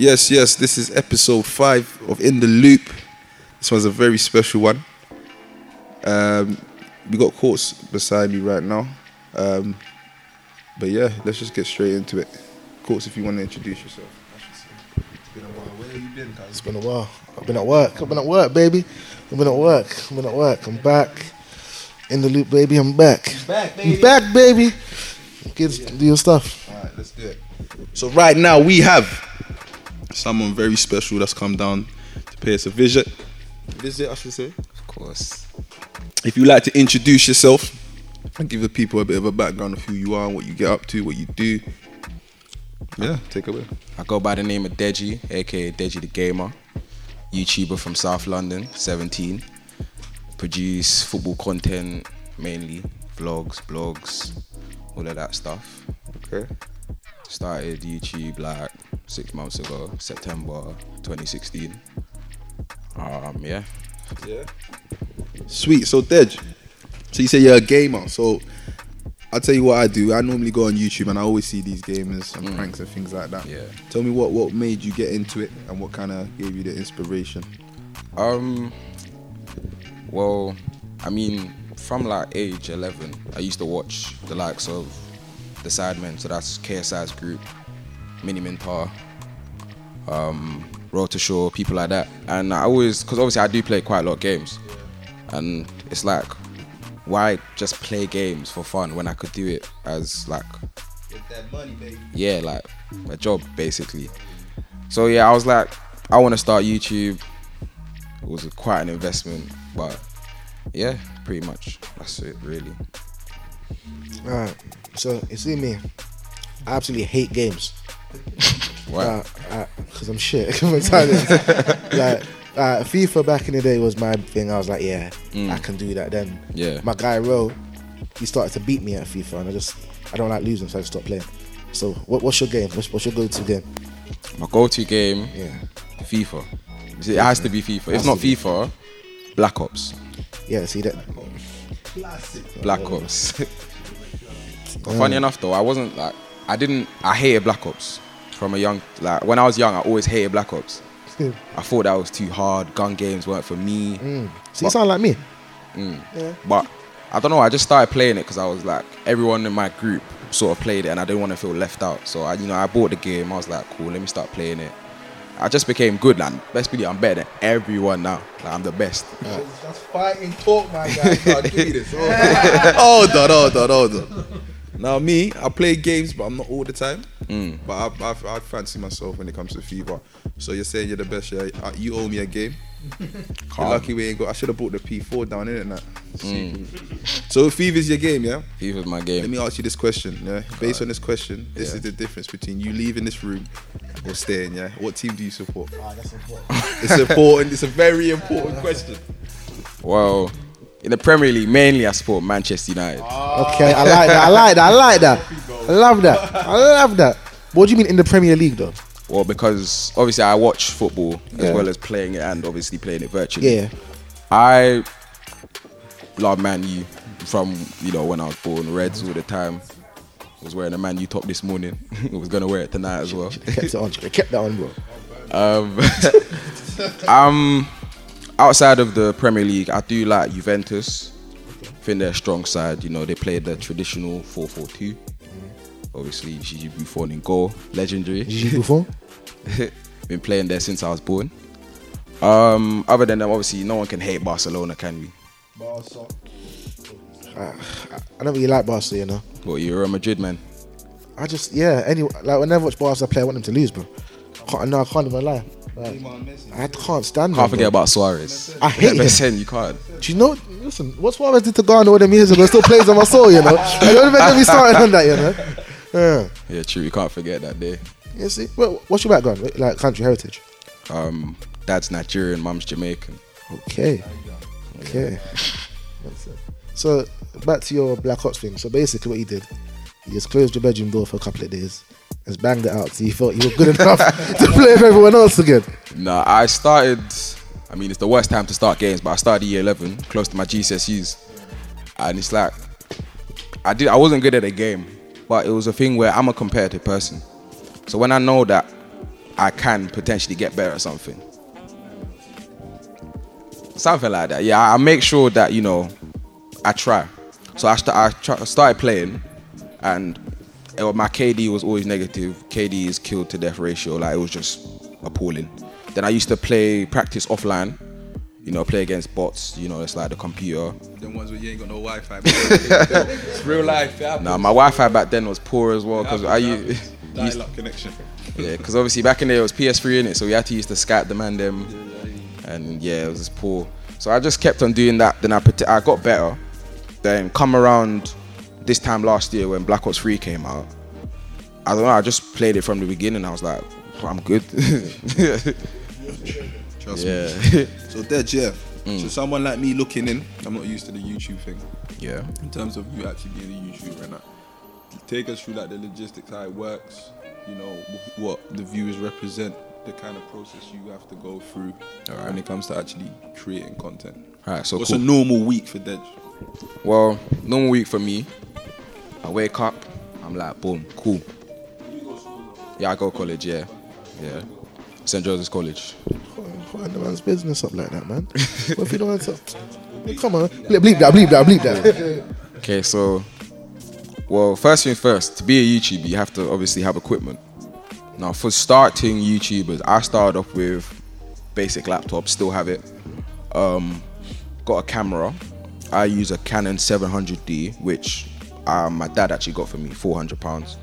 Yes, yes, this is episode five of In the Loop. This one's a very special one. Um, we got Courts beside me right now. Um, but yeah, let's just get straight into it. Courts, if you want to introduce yourself. It's been a while. Where have you been, guys? It's been a while. I've been at work. I've been at work, baby. I've been at work. I've been at work. I'm back. In the loop, baby. I'm back. Back, I'm back, baby. Kids, do your stuff. All right, let's do it. So right now we have someone very special that's come down to pay us a visit. Visit, I should say. Of course. If you'd like to introduce yourself and give the people a bit of a background of who you are, what you get up to, what you do. Yeah, take away. I go by the name of Deji, aka Deji the Gamer. YouTuber from South London, 17. Produce football content mainly, vlogs, blogs, all of that stuff. Okay. Started YouTube like six months ago, September 2016. Um, yeah. Yeah. Sweet. So Dej, so you say you're a gamer. So I'll tell you what I do. I normally go on YouTube and I always see these gamers and pranks and things like that. Yeah. Tell me what what made you get into it and what kind of gave you the inspiration. Um, well, I mean, from like age 11, I used to watch the likes of the Sidemen, so that's KSI's group, Miniminter, um, Wroetoshaw, people like that. And I always, because obviously I do play quite a lot of games, and it's like, why just play games for fun when I could do it as like Get that money, baby. yeah, like a job basically. So yeah, I was like, I want to start YouTube. It was quite an investment, but yeah, pretty much that's it really. Alright. So you see me. I absolutely hate games. Wow. Because I'm shit. I'm you. like uh, FIFA back in the day was my thing. I was like, yeah, I can do that. Then Yeah. my guy Ro, he started to beat me at FIFA, and I just I don't like losing, so I just stopped playing. So what, what's your game? What's, what's your go-to game? My go-to game, Yeah, FIFA. It has to be FIFA. If not FIFA, Black Ops. yeah. See that? Black Ops. But funny enough though, I wasn't like I didn't I hated Black Ops from a young like when I was young I always hated Black Ops. I thought that was too hard. Gun games weren't for me. Mm. So you sound like me. Mm. Yeah. But I don't know. I just started playing it because I was like, everyone in my group sort of played it, and I didn't want to feel left out. So I, you know, I bought the game. I was like, cool, let me start playing it. I just became good, man. Best believe I'm better than everyone now. Like, I'm the best. That's fighting talk, my guy. Can't give me this. Hold on, hold on, hold on. Now me, I play games, but I'm not all the time. But I, I, I fancy myself when it comes to FIFA. So you're saying you're the best, yeah? Uh, You owe me a game. You're lucky we ain't got. I should have bought the P4 down in it. Now. So FIFA's your game, yeah? FIFA's my game. Let me ask you this question, yeah? Based on this question, this Yeah. is the difference between you leaving this room or staying, yeah? What team do you support? Ah, that's important. It's important. It's a very important question. Well, in the Premier League, mainly I support Manchester United. Okay, I like that. I like that. I like that. I love that. I love that. What do you mean in the Premier League though? Well, because obviously I watch football as Yeah. well as playing it and obviously playing it virtually. Yeah. I love Man U from you know when I was born. Reds all the time. Was wearing a Man U top this morning. was gonna wear it tonight as well. Kept it on. Kept that on, bro. Um, um, outside of the Premier League, I do like Juventus. I think they're a strong side. You know, they play the traditional 4-4-2. Obviously, Gigi Buffon in goal, legendary. Gigi Buffon. Been playing there since I was born. Um, other than that, obviously, no one can hate Barcelona, can we? I don't really like Barca, you know. But you're a Madrid man. I just yeah. Anyway, like whenever I watch Barca play, I want them to lose, bro. Can't, no, I can't even lie. I can't stand. Can't them, forget bro. about Suarez. I hate him. You can't. Do you know? Listen, what's Suarez did to Ghana all them years ago still plays on my soul, you know. I don't even me started on that, you know. Yeah. Yeah, true. You can't forget that day. You see, well, what's your background? Like country heritage. Um, dad's Nigerian, mum's Jamaican. Okay. Okay. So back to your Black Ops thing. So basically, what you did, you just closed your bedroom door for a couple of days, just banged it out, so you felt you were good enough to play with everyone else again. No, I started. I mean, it's the worst time to start games, but I started year 11, close to my GCSEs, and it's like I did. I wasn't good at the game, but it was a thing where I'm a competitive person. So when I know that I can potentially get better at something. Something like that. Yeah, I make sure that you know I try. So I, st- I try- started playing, and Eh, my KD was always negative. KD is killed to death ratio. Like it was just appalling. Then I used to play practice offline. You know, play against bots. You know, it's like the computer. Them ones where you ain't got no Wi-Fi. it's real life. Now my Wi-Fi back then was poor as well because I used, dial-up connection. yeah, because obviously back in there it was PS3 in it, so we had to use the Skype demand them, and yeah, it was just poor. So I just kept on doing that. Then I put, I got better. Then come around this time last year when Black Ops 3 came out, I don't know. I just played it from the beginning. I was like, I'm good. Trust yeah, me. So Dead Jeff. Mm. So someone like me looking in, I'm not used to the YouTube thing. yeah. In terms of you actually being a YouTuber now, take us through like the logistics, how it works. You know what the viewers represent, the kind of process you have to go through when it comes to actually creating content. All right. So What's cool. a normal week for Dej? Well, normal week for me. I wake up, I'm like, boom, cool. Yeah, I go college, yeah. Yeah. St. Joseph's College. Wind the man's business up like that, man. what if you don't? Hey, come on, bleep, bleep that, bleep that, bleep that. Okay, so, well, first thing first, to be a YouTuber, you have to obviously have equipment. Now, for starting YouTubers, I started off with basic laptop, still have it. Um, got a camera. I use a Canon 700D, which um, my dad actually got for me, 400 pounds.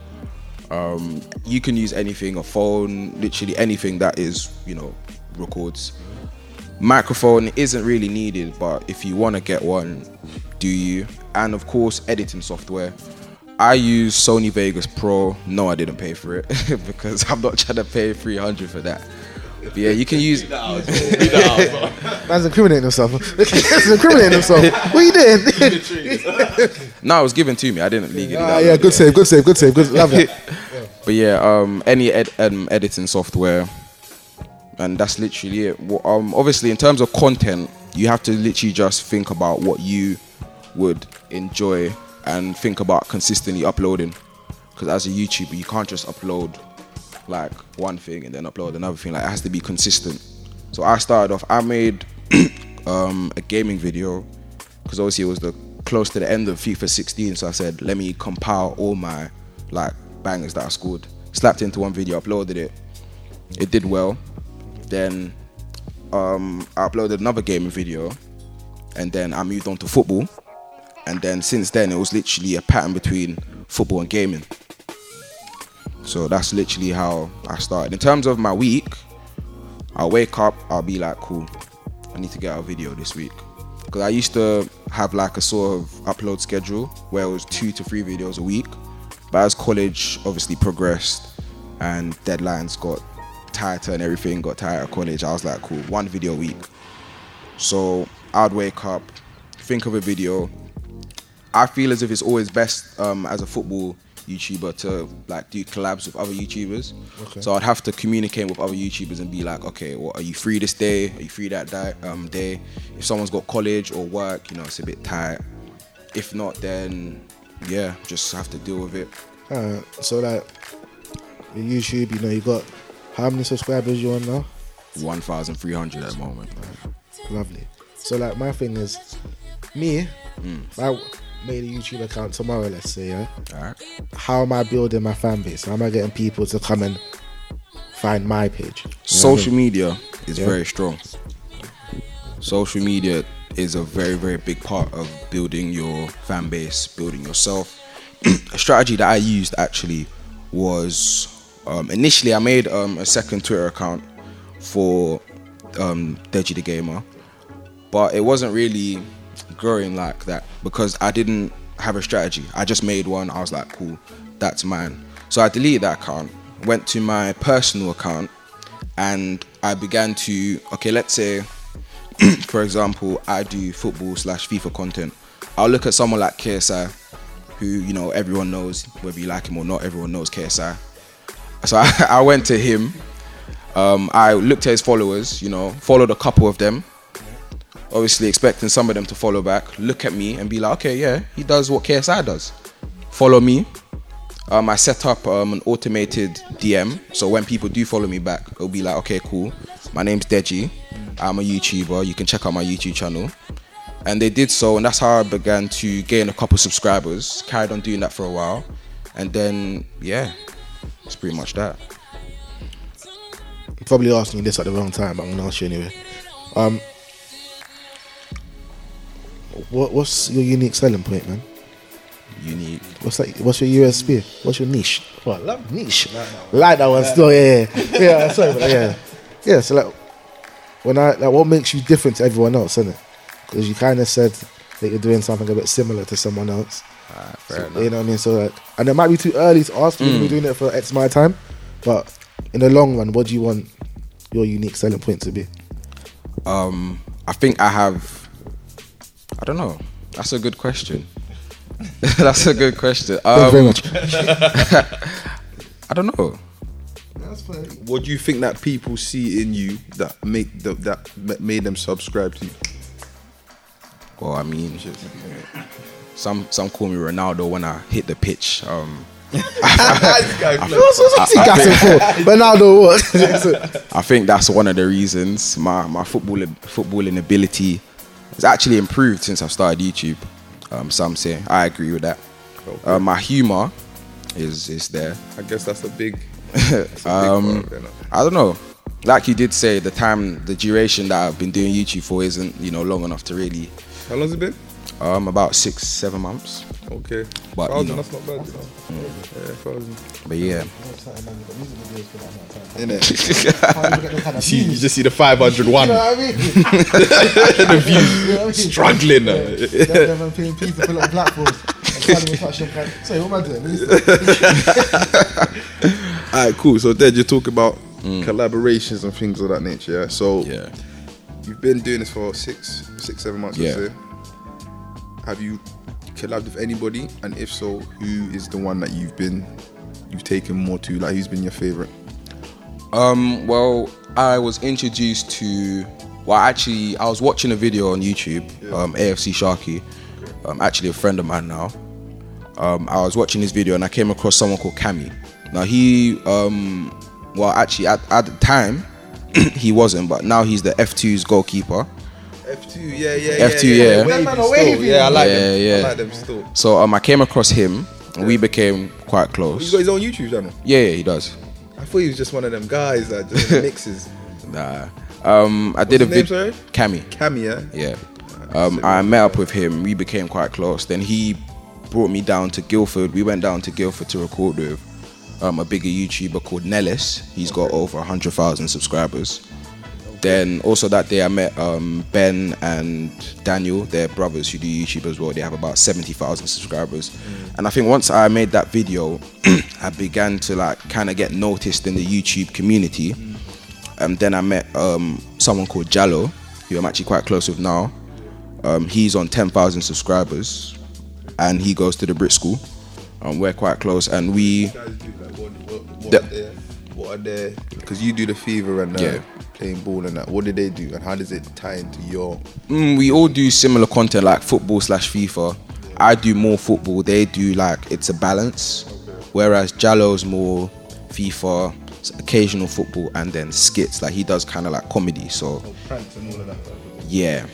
Um, you can use anything, a phone, literally anything that is, you know, records. Microphone isn't really needed, but if you want to get one, do you? And of course, editing software. I use Sony Vegas Pro. No, I didn't pay for it because I'm not trying to pay 300 for that. But yeah, you can use. Man's incriminating himself. Man's incriminating himself. What are you doing? No, it was given to me. I didn't legally. ah, yeah, it. good save, good save, good save, good. Love that. But yeah, um, any ed- um, editing software, and that's literally it. Wha- Um, obviously, in terms of content, you have to literally just think about what you would enjoy and think about consistently uploading. Because as a YouTuber, you can't just upload like one thing and then upload another thing. Like it has to be consistent. So I started off. I made um, a gaming video because obviously it was the close to the end of FIFA 16. So I said, let me compile all my like bangers that I scored. Slapped into one video, uploaded it. It did well. Then um, I uploaded another gaming video, and then I moved on to football. And then since then, it was literally a pattern between football and gaming. So that's literally how I started. In terms of my week, I'll wake up, I'll be like, cool, I need to get a video this week. Because I used to have like a sort of upload schedule where it was two to three videos a week. But as college obviously progressed and deadlines got tighter and everything got tighter at college, I was like, cool, one video a week. So I'd wake up, think of a video. I feel as if it's always best um, as a football YouTuber to like do collabs with other YouTubers. So I'd have to communicate with other YouTubers and be like, okay, well, are you free this day? Are you free that di- um, day? If someone's got college or work, you know, it's a bit tight. If not, then yeah, just have to deal with it. Alright, so like YouTube, you know, you got how many subscribers you on now? 1,300 at the moment. Lovely. So like my thing is, me, if I made a YouTube account tomorrow, let's say, yeah, right. how am I building my fan base? How am I getting people to come and find my page? You know what I Social mean? media is Yeah. very strong. Social media is a very, very big part of building your fan base, building yourself. a strategy that I used actually was um, initially I made um, a second Twitter account for um, Deji the Gamer, but it wasn't really growing like that because I didn't have a strategy. I just made one. I was like, cool, that's mine. So I deleted that account, went to my personal account, and I began to okay, let's say, for example, I do football slash FIFA content. I'll look at someone like KSI, who you know everyone knows, whether you like him or not, everyone knows KSI. So I, I went to him. Um, I looked at his followers, you know, followed a couple of them. Obviously, expecting some of them to follow back, look at me and be like, okay, yeah, he does what KSI does. Follow me. um, I set up um, an automated DM. So when people do follow me back, it'll be like, okay, cool. My name's Deji. I'm a YouTuber. You can check out my YouTube channel. And they did so, and that's how I began to gain a couple subscribers. Carried on doing that for a while, and then yeah, it's pretty much that. Probably asking this at the wrong time, but I'm gonna ask you anyway. Um, what what's your unique selling point, man? Unique. What's that? What's your USP? What's your niche? What love niche? Like that one still, yeah, yeah, yeah. Sorry, but yeah, yeah. So like, when I like, what makes you different to everyone else, isn't it? Because you kind of said that you're doing something a bit similar to someone else. Alright, fair So, you know what I mean? So like, and it might be too early to ask. You're gonna be doing it for X amount of time, but in the long run, what do you want your unique selling point to be? Um, I think I have. I don't know. That's a good question. That's a good question. Thank you Um, very much. I don't know. What do you think that people see in you that make the, that ma- made them subscribe to you? Well, I mean, some some call me Ronaldo when I hit the pitch. Um, What's what's he gassing for? But now the what? I think that's one of the reasons my my football footballing ability has actually improved since I've started YouTube. Um, some say I agree with that. Uh, my humor is is there. I guess that's a big. That's a big Um, of? I don't know. Like you did say, the time, the duration that I've been doing YouTube for isn't you know long enough to really. How long's it been? Um, about six seven months. Okay. But, you know. that's not bad. You know? Yeah, thousand. But yeah, You, see, you just see the 501 I mean? the views struggling. uh. Never paying people to put up platforms. and can't even touch them, can't- Sorry, what am I doing? All right, cool. So, Dad, you talk about collaborations and things of that nature. Yeah. So, Mm. yeah. you've been doing this for six, six, seven months. Yeah. Have you collabed with anybody? And if so, who is the one that you've been, you've taken more to? Like, who's been your favorite? Um, well, I was introduced to. Well, actually, I was watching a video on YouTube, um, AFC Sharky, um, actually a friend of mine now. Um, I was watching this video and I came across someone called Cami. Now he, um, well, actually at, at the time he wasn't, but now he's the F2's goalkeeper. F2, yeah, yeah, F2, yeah. yeah. Wavy Man, man, still. Yeah, I like Yeah, them. yeah. I like them still. So um, I came across him and we became quite He's close. got his own YouTube channel. Yeah, yeah, he does. I thought he was just one of them guys that just mixes. Nah. Um, I did a his name, video. sorry? Cami. Cammy, yeah? Yeah. Um, I met up with him. We became quite close. Then he brought me down to Guildford. We went down to Guildford to record with um, a bigger YouTuber called Nellis. He's got over 100,000 subscribers. Then also that day I met um, Ben and Daniel. They're brothers who do YouTube as well. They have about 70,000 subscribers. And I think once I made that video, I began to like kind of get noticed in the YouTube community. And then I met um, someone called Jallo, who I'm actually quite close with now. Um, he's on 10,000 subscribers and he goes to the Brit School. Um, we're quite close and we, like what, what, what The- are their, what are their because you do the FIFA and uh, Yeah. playing ball and that what do they do and how does it tie into your mm, we all do similar content like football slash FIFA. I do more football, they do like, it's a balance. Whereas Jallo's more FIFA, occasional football and then skits. Like he does kind of like comedy. So pranks and all of that Yeah.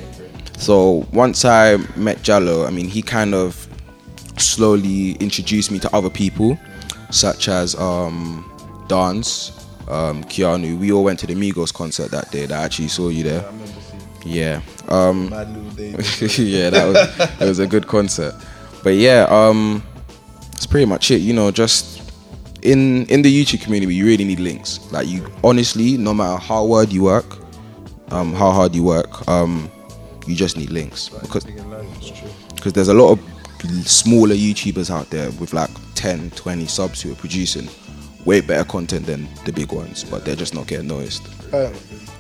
So once I met Jallo, I mean, he kind of slowly introduced me to other people, such as um, Dance, um, Keanu. We all went to the Migos concert that day. That I actually saw you there. Yeah. Um, mad little day yeah, that was it was a good concert. But yeah, um, that's pretty much it. You know, just in in the YouTube community, you really need links. Like you, honestly, no matter how hard you work, um, how hard you work, um, you just need links because because there's a lot of smaller YouTubers out there with like 10, 20 subs who are producing way better content than the big ones, but they're just not getting noticed. Uh,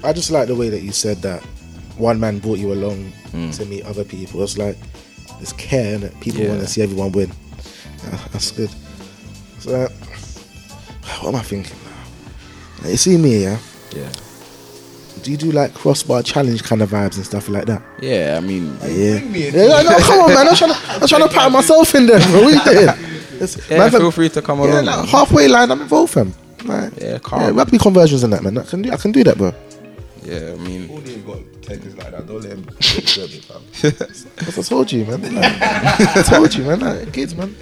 I just like the way that you said that one man brought you along to meet other people. It's like it's care and people Yeah. want to see everyone win. Yeah, that's good. So, uh, what am I thinking now? You see me, yeah? Yeah. Do you do like crossbar challenge kind of vibes and stuff like that? Yeah, I mean, Yeah. bring me Yeah, no, come on, man. I'm trying to, I'm trying to pat myself in there, bro. What you doing? It's- Yeah, feel fam- free to come Yeah, along. like, halfway line, I'm involved, fam. Like, Yeah, yeah, rugby conversions and that, man. I can do, I can do that, bro. Yeah, I mean, Only got takers like that. Don't let him disturb you, fam. I told you, man. Like, I told you, man. Like, kids, man.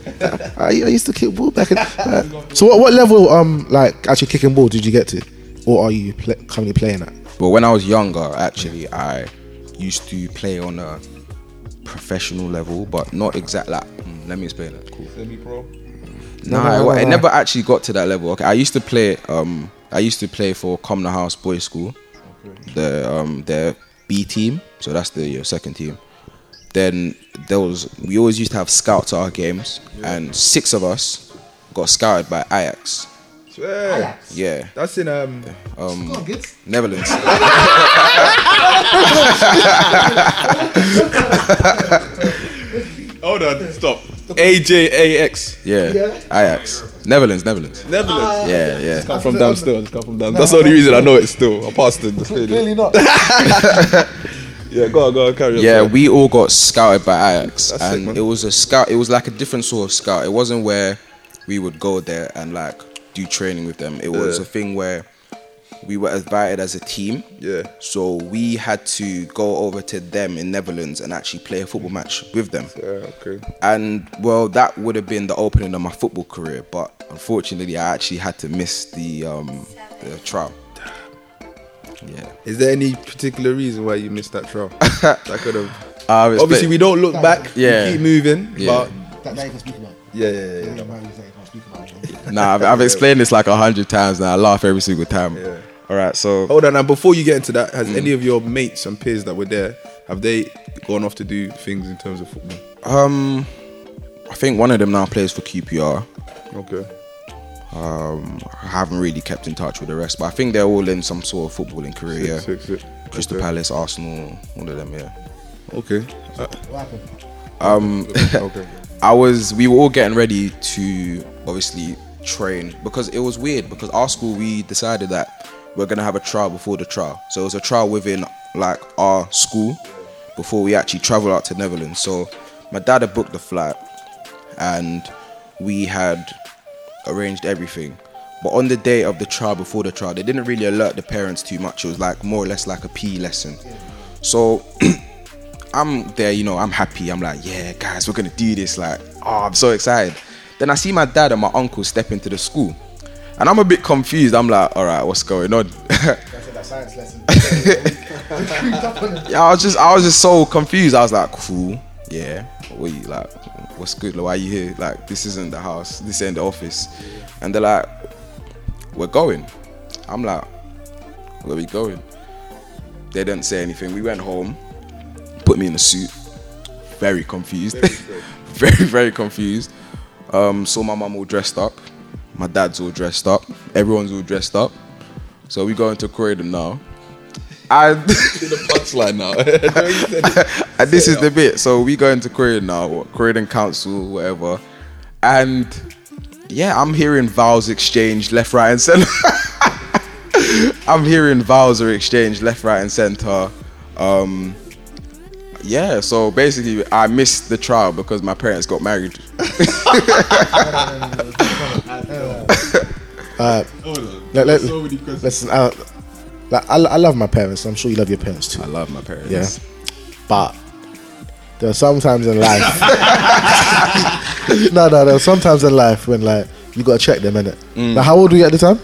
I, I used to kick ball back in. like- so, what, what level, um, like actually kicking ball did you get to, or are you play, currently playing at? but when I was younger, actually, I used to play on a professional level, but not exact. Like, mm, let me explain it. Cool. Semi-pro. No, no, no, I, I no. never actually got to that level. Okay, I used to play. Um, I used to play for Comna House Boys School, okay. the um their B team. So that's the your second team. Then there was we always used to have scouts at our games, and six of us got scouted by Ajax. Swear. Yeah, That's in um. Um Netherlands. Hold on, stop. AJAX. Yeah, Ajax. Netherlands, Netherlands. Netherlands. Yeah, yeah. Come from down still. Come from down. That's the only reason I know it still. I passed it. Clearly not. Yeah, go on, go on, carry on. Yeah, we all got scouted by Ajax, That's and man. it was a scout. It was like a different sort of scout. It wasn't where we would go there and like do training with them. It was Yeah. a thing where we were invited as a team. Yeah. So we had to go over to them in Netherlands and actually play a football match with them. Yeah, okay. And well, that would have been the opening of my football career, but unfortunately, I actually had to miss the um, the trial. Yeah. Is there any particular reason why you missed that trial? that could have. Uh, Obviously, bit- we don't look back. Yeah. We keep moving. Yeah. But That, that you can speak about. yeah, yeah, yeah. yeah. That speak. Nah, I've, I've explained this like a hundred times now. I laugh every single time. Yeah. All right, so Hold on, and before you get into that, Mm. has any of your mates and peers that were there have they gone off to do things in terms of football? um, I think one of them now plays for QPR. Okay. Um, I haven't really kept in touch with the rest, but I think they're all in some sort of footballing career. Yeah, Sick, sick, sick. Crystal okay. Palace, Arsenal, all of them. Yeah. Okay. Uh, What happened? Um, okay. I was. We were all getting ready to obviously train because it was weird because our school we decided that we're gonna have a trial before the trial. So it was a trial within like our school before we actually travel out to Netherlands. So my dad had booked the flight and we had arranged everything. But on the day of the trial, before the trial, they didn't really alert the parents too much. It was like more or less like a PE lesson. So I'm there, you know, I'm happy. I'm like, yeah, guys, we're gonna do this. Like, oh, I'm so excited. Then I see my dad and my uncle step into the school. And I'm a bit confused. I'm like, all right, what's going on? Yeah, I was just I was just so confused. I was like, cool, yeah. What you like? What's good? Why are you here? Like, this isn't the house. This ain't the office. And they're like, we're going. I'm like, where we going? They didn't say anything. We went home, put me in a suit, very confused, very very confused. Um, saw my mum all dressed up, my dad's all dressed up, everyone's all dressed up. So we go into Croydon now. And the punchline now. and this is the bit. So we go into Croydon now, Croydon Council, whatever. And yeah, I'm hearing vows exchanged left, right, and center. I'm hearing vows are exchanged left, right, and center. Um, yeah, so basically, I missed the trial because my parents got married. Uh, let, let, listen, like, I, I love my parents. I'm sure you love your parents too. I love my parents. Yeah. But there are sometimes in life. no, no, there are some times in life when like you gotta check them, innit? Mm. Like, how old were you at the time?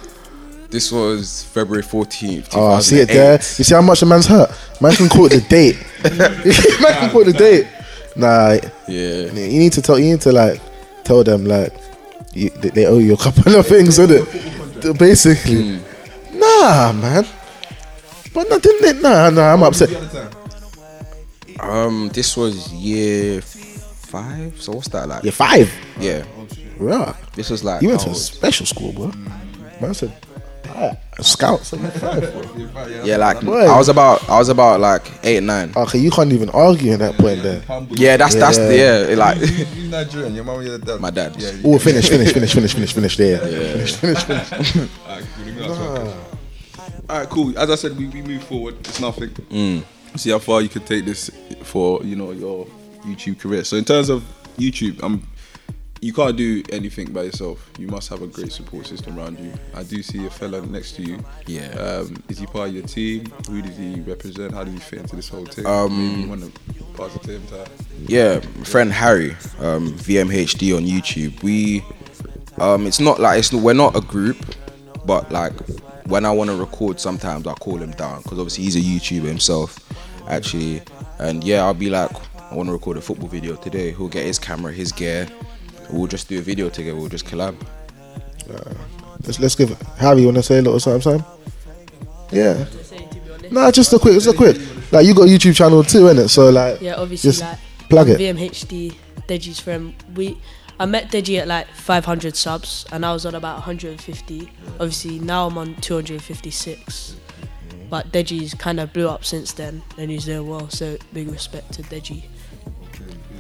This was February 14th. Oh, I see it there. You see how much the man's hurt? Man can quote the date. man can quote the date. Nah, Yeah. you need to tell. You need to like tell them like you, they, they owe you a couple of things, innit? Basically, nah, man. But no, didn't it? Nah, nah. I'm upset. Um, this was year five. So what's that like? You're five. Yeah. Right. This was like You went to a special school, bro. Man said, ah, a scout. So you're five, bro. Yeah, like Boy. I was about I was about like eight nine. Okay, you can't even argue in that point there. Yeah, that's that's the Yeah. yeah, like Who's Nigerian? Your mum or your dad? my dad. Yeah. Oh, finish, finish, finish, finish, finish, finish. There, finish, finish, finish. All right, cool. As I said, we, we move forward. It's nothing. See how far you could take this for you know your YouTube career. So in terms of YouTube, um, you can't do anything by yourself. You must have a great support system around you. I do see a fella next to you. Yeah. Um, is he part of your team? Who does he represent? How does he fit into this whole thing? Um, Maybe you want to pass it to him, Ty? Yeah, friend Harry, um, VMHD on YouTube. We, um, it's not like it's we're not a group, but like when I want to record, sometimes I call him down because obviously he's a YouTuber himself, actually. And yeah, I'll be like, I want to record a football video today. He'll get his camera, his gear. We'll just do a video together. We'll just collab. Uh, let's, let's give Harry. You want to say a little something? something? Yeah. Nah, just a quick. Just a quick. Like you got a YouTube channel too, innit? So like, Yeah, obviously, Just like plug it. VMHD, Deji's friend. We, I met Deji at like 500 subs, and I was on about 150. Obviously, now I'm on 256. But Deji's kind of blew up since then, and he's doing well. So big respect to Deji.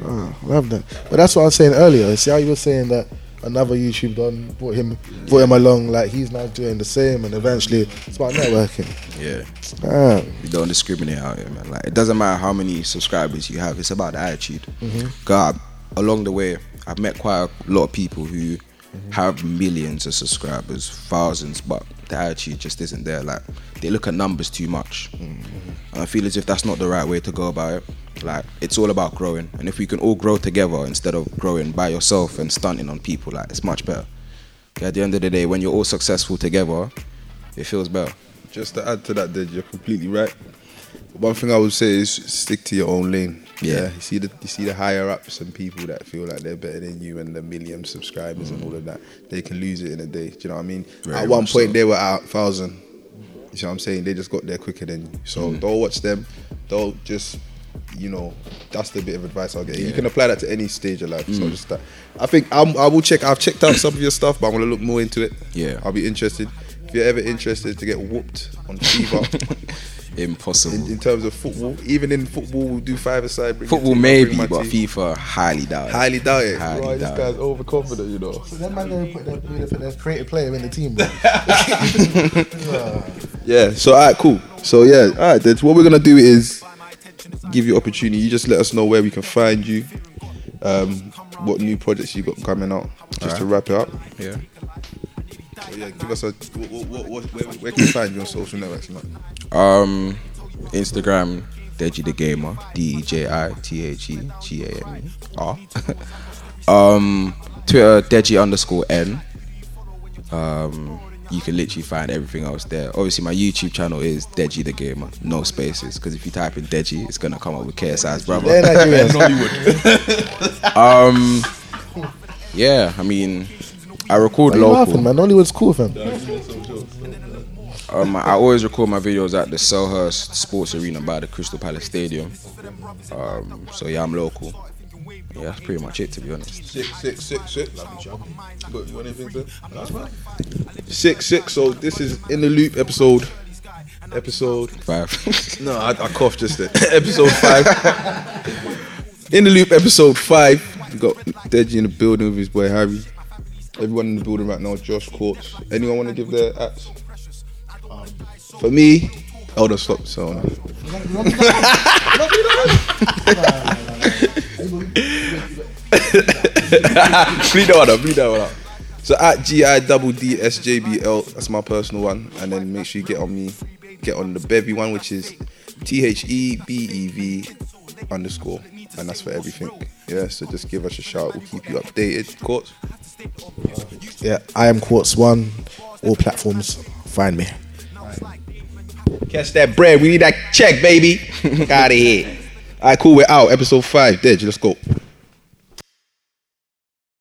Oh, love that. But that's what I was saying earlier. See how you were saying that another YouTube done brought him brought him along. Like he's now doing the same, and eventually it's about networking. Yeah, Ah, we don't discriminate out here, man. Like it doesn't matter how many subscribers you have. It's about the attitude. Mm-hmm. God, along the way, I've met quite a lot of people who mm-hmm. have millions of subscribers, thousands, but the attitude just isn't there. Like they look at numbers too much, mm-hmm. and I feel as if that's not the right way to go about it. Like it's all about growing, and if we can all grow together instead of growing by yourself and stunting on people, like it's much better. At the end of the day, when you're all successful together, it feels better. Just to add to that, Did you're completely right. One thing I would say is stick to your own lane. Yeah. you see the you see the higher ups and people that feel like they're better than you and the million subscribers and all of that. They can lose it in a day. Do you know what I mean? Very At one point so. they were out thousand. You see what I'm saying? They just got there quicker than you. So Mm. don't watch them. Don't just you know, that's the bit of advice I'll get. You Yeah. Mm. can apply that to any stage of life. So just that. I think I'm, I will check. I've checked out some of your stuff, but I'm gonna look more into it. Yeah. I'll be interested. If you're ever interested to get whooped on FIFA, Impossible. in, in terms of football. Even in football, we'll do five aside. Football team, maybe, but team. FIFA highly doubt. it. highly doubt it. Highly Right, this guy's overconfident, you know. So then man gonna put their, put their creative player in the team. Yeah. So all right, cool. So yeah, all right. Then what we're gonna do is give you opportunity. You just let us know where we can find you. Um, what new projects you got coming out? Just to wrap it up. Yeah. So yeah, give us a what, what, what, where, where can we find you on social networks, man? Um, Instagram, Deji the Gamer, D E J I T H E G A M E R. Um, Twitter, Deji underscore N. Um, you can literally find everything else there. Obviously, my YouTube channel is Deji the Gamer, no spaces. Because if you type in Deji, it's gonna come up with KSI's brother. Um, yeah, I mean, I record Why you local. laughing, man? Hollywood's cool, fam. Um, I always record my videos at the Selhurst Sports Arena by the Crystal Palace Stadium. Um, so yeah, I'm local. Yeah, that's pretty much it to be honest. Six, six, six, six. Good. You want anything, sir? Six, six. So this is in the loop episode. Episode. Five. No, I, I coughed just then. episode five. in the loop, episode five. We got Deji in the building with his boy Harry. Everyone in the building right now. Josh Courts. Anyone want to give their apps? Um, for me, oh, no, stop. So. bleed that one out, bleed that one out. So at G I double D S J B L, that's my personal one. And then make sure you get on me, get on the Bevy one, which is T H E B E V underscore. And that's for everything. Yeah, so just give us a shout. We'll keep you updated. Courts. Yeah, I am Courts One. All platforms, find me. Catch that bread. We need that check, baby. Out of here. All right, cool. We're out. Episode five. Dead. Let's go.